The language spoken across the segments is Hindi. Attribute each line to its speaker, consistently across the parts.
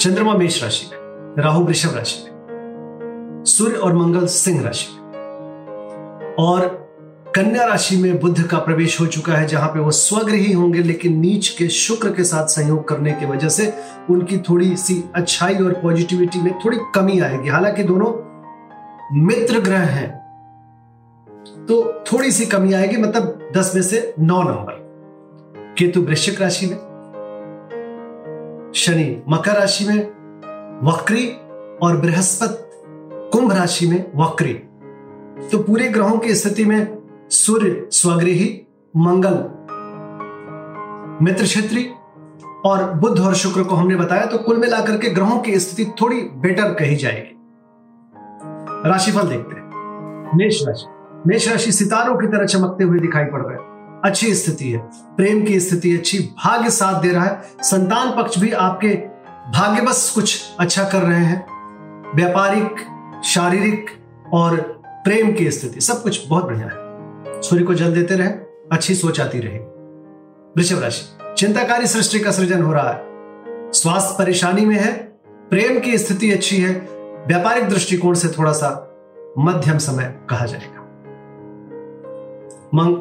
Speaker 1: चंद्रमा मेष राशि में, राहु वृषभ राशि में, सूर्य और मंगल सिंह राशि में। और कन्या राशि में बुद्ध का प्रवेश हो चुका है, जहाँ पे वो स्वग्रही होंगे, लेकिन नीच के शुक्र के साथ संयोग करने की वजह से उनकी थोड़ी सी अच्छाई और पॉजिटिविटी में थोड़ी कमी आएगी। हालाँकि दोनों मित्र ग्रह हैं तो थोड़ी सी कमी आएगी मतलब दस में से नौ नंबर केतु वृश्चिक राशि में शनि मकर राशि में वक्री और बृहस्पति कुंभ राशि में वक्री। तो पूरे ग्रहों की स्थिति में सूर्य स्वगृही मंगल मित्र क्षेत्री और बुद्ध और शुक्र को हमने बताया तो कुल मिलाकर के ग्रहों की स्थिति थोड़ी बेटर कही जाएगी। राशिफल देखते हैं। मेष राशि। मेष राशि सितारों की तरह चमकते हुए दिखाई पड़ रहे हैं। अच्छी स्थिति है प्रेम की स्थिति अच्छी भाग्य साथ दे रहा है। संतान पक्ष भी आपके भाग्यवश कुछ अच्छा कर रहे हैं। व्यापारिक शारीरिक और प्रेम की स्थिति सब कुछ बहुत बढ़िया है। सूर्य को जल देते रहे अच्छी सोच आती रहे। वृषभ राशि चिंताकारी सृष्टि का सृजन हो रहा है। स्वास्थ्य परेशानी में है प्रेम की स्थिति अच्छी है व्यापारिक दृष्टिकोण से थोड़ा सा मध्यम समय कहा जाएगा। मंग,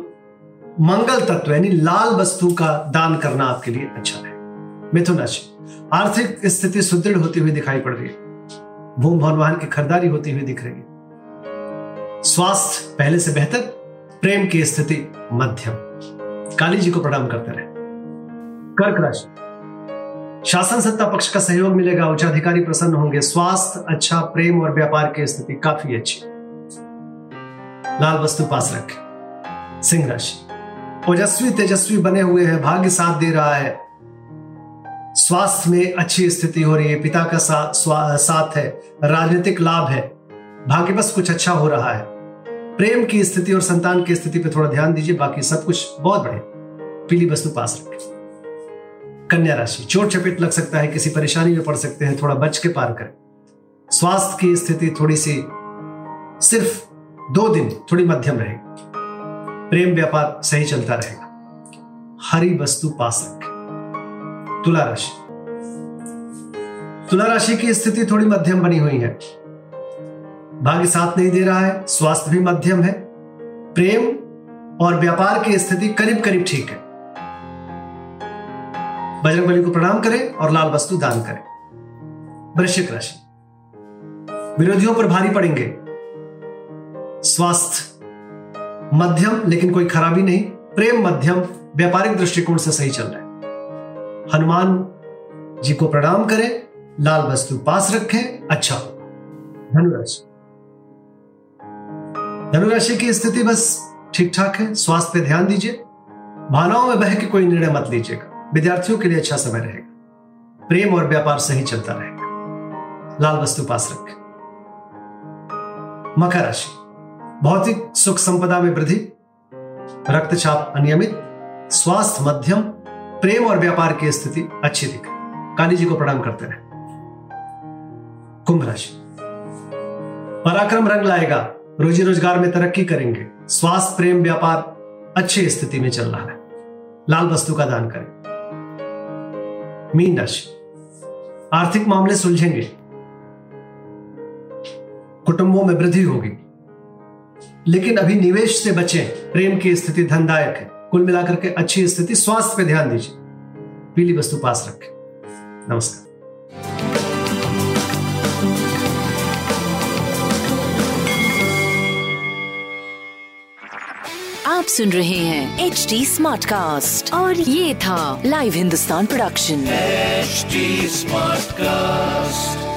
Speaker 1: मंगल तत्व, यानी लाल वस्तु का दान करना आपके लिए अच्छा है। मिथुन राशि आर्थिक स्थिति सुदृढ़ होती हुई दिखाई पड़ रही है। भूम भवन वाहन की खरीदारी होती हुई दिख रही है। स्वास्थ्य पहले से बेहतर, प्रेम की स्थिति मध्यम। काली जी को प्रणाम करते रहे। कर्क राशि, शासन सत्ता पक्ष का सहयोग मिलेगा, उच्चाधिकारी प्रसन्न होंगे, स्वास्थ्य अच्छा प्रेम और व्यापार की स्थिति काफ़ी अच्छी। लाल वस्तु पास रखें। सिंह राशि ओजस्वी तेजस्वी बने हुए हैं भाग्य साथ दे रहा है। स्वास्थ्य में अच्छी स्थिति हो रही है पिता का सा, साथ है राजनीतिक लाभ है भाग्य बस कुछ अच्छा हो रहा है। प्रेम की स्थिति और संतान की स्थिति पर थोड़ा ध्यान दीजिए बाकी सब कुछ बहुत बढ़िया। पीली वस्तु पास रखें कन्या राशि चोट चपेट लग सकता है किसी परेशानी में पड़ सकते हैं थोड़ा बच के पार करें। स्वास्थ्य की स्थिति थोड़ी सी सिर्फ़ दो दिन थोड़ी मध्यम रहेगी। प्रेम व्यापार सही चलता रहेगा। हरी वस्तु पास तुला राशि। तुला राशि की स्थिति थोड़ी मध्यम बनी हुई है। भाग्य साथ नहीं दे रहा है, स्वास्थ्य भी मध्यम है। प्रेम और व्यापार की स्थिति करीब करीब ठीक है। बजरंग बली को प्रणाम करें और लाल वस्तु दान करें। वृश्चिक राशि। विरोधियों पर भारी पड़ेंगे। स्वास्थ्य मध्यम, लेकिन कोई खराबी नहीं, प्रेम मध्यम, व्यापारिक दृष्टिकोण से सही चल रहा है। हनुमान जी को प्रणाम करें, लाल वस्तु पास रखें अच्छा धनुराशि। धनुराशि की स्थिति बस ठीक ठाक है, स्वास्थ्य पे ध्यान दीजिए। भावनाओं में बह के कोई निर्णय मत लीजिएगा, विद्यार्थियों के लिए अच्छा समय रहेगा। प्रेम और व्यापार सही चलता रहेगा। लाल वस्तु पास रखें। मकर राशि। भौतिक सुख संपदा में वृद्धि, रक्तचाप अनियमित, स्वास्थ्य मध्यम, प्रेम और व्यापार की स्थिति अच्छी दिख। काली जी को प्रणाम करते रहे। कुंभ राशि। पराक्रम रंग लाएगा। रोजी रोज़गार में तरक्की करेंगे। स्वास्थ्य, प्रेम, व्यापार अच्छी स्थिति में चल रहा है। लाल वस्तु का दान करें। मीन राशि। आर्थिक मामले सुलझेंगे। कुटुंबों में वृद्धि होगी। लेकिन अभी निवेश से बचें। प्रेम की स्थिति धनदायक है। कुल मिलाकर के अच्छी स्थिति स्वास्थ्य पे ध्यान दीजिए। पीली वस्तु पास रखें। नमस्कार।
Speaker 2: आप सुन रहे हैं एच डी स्मार्ट कास्ट और ये था live Hindustan production
Speaker 3: smart Smartcast.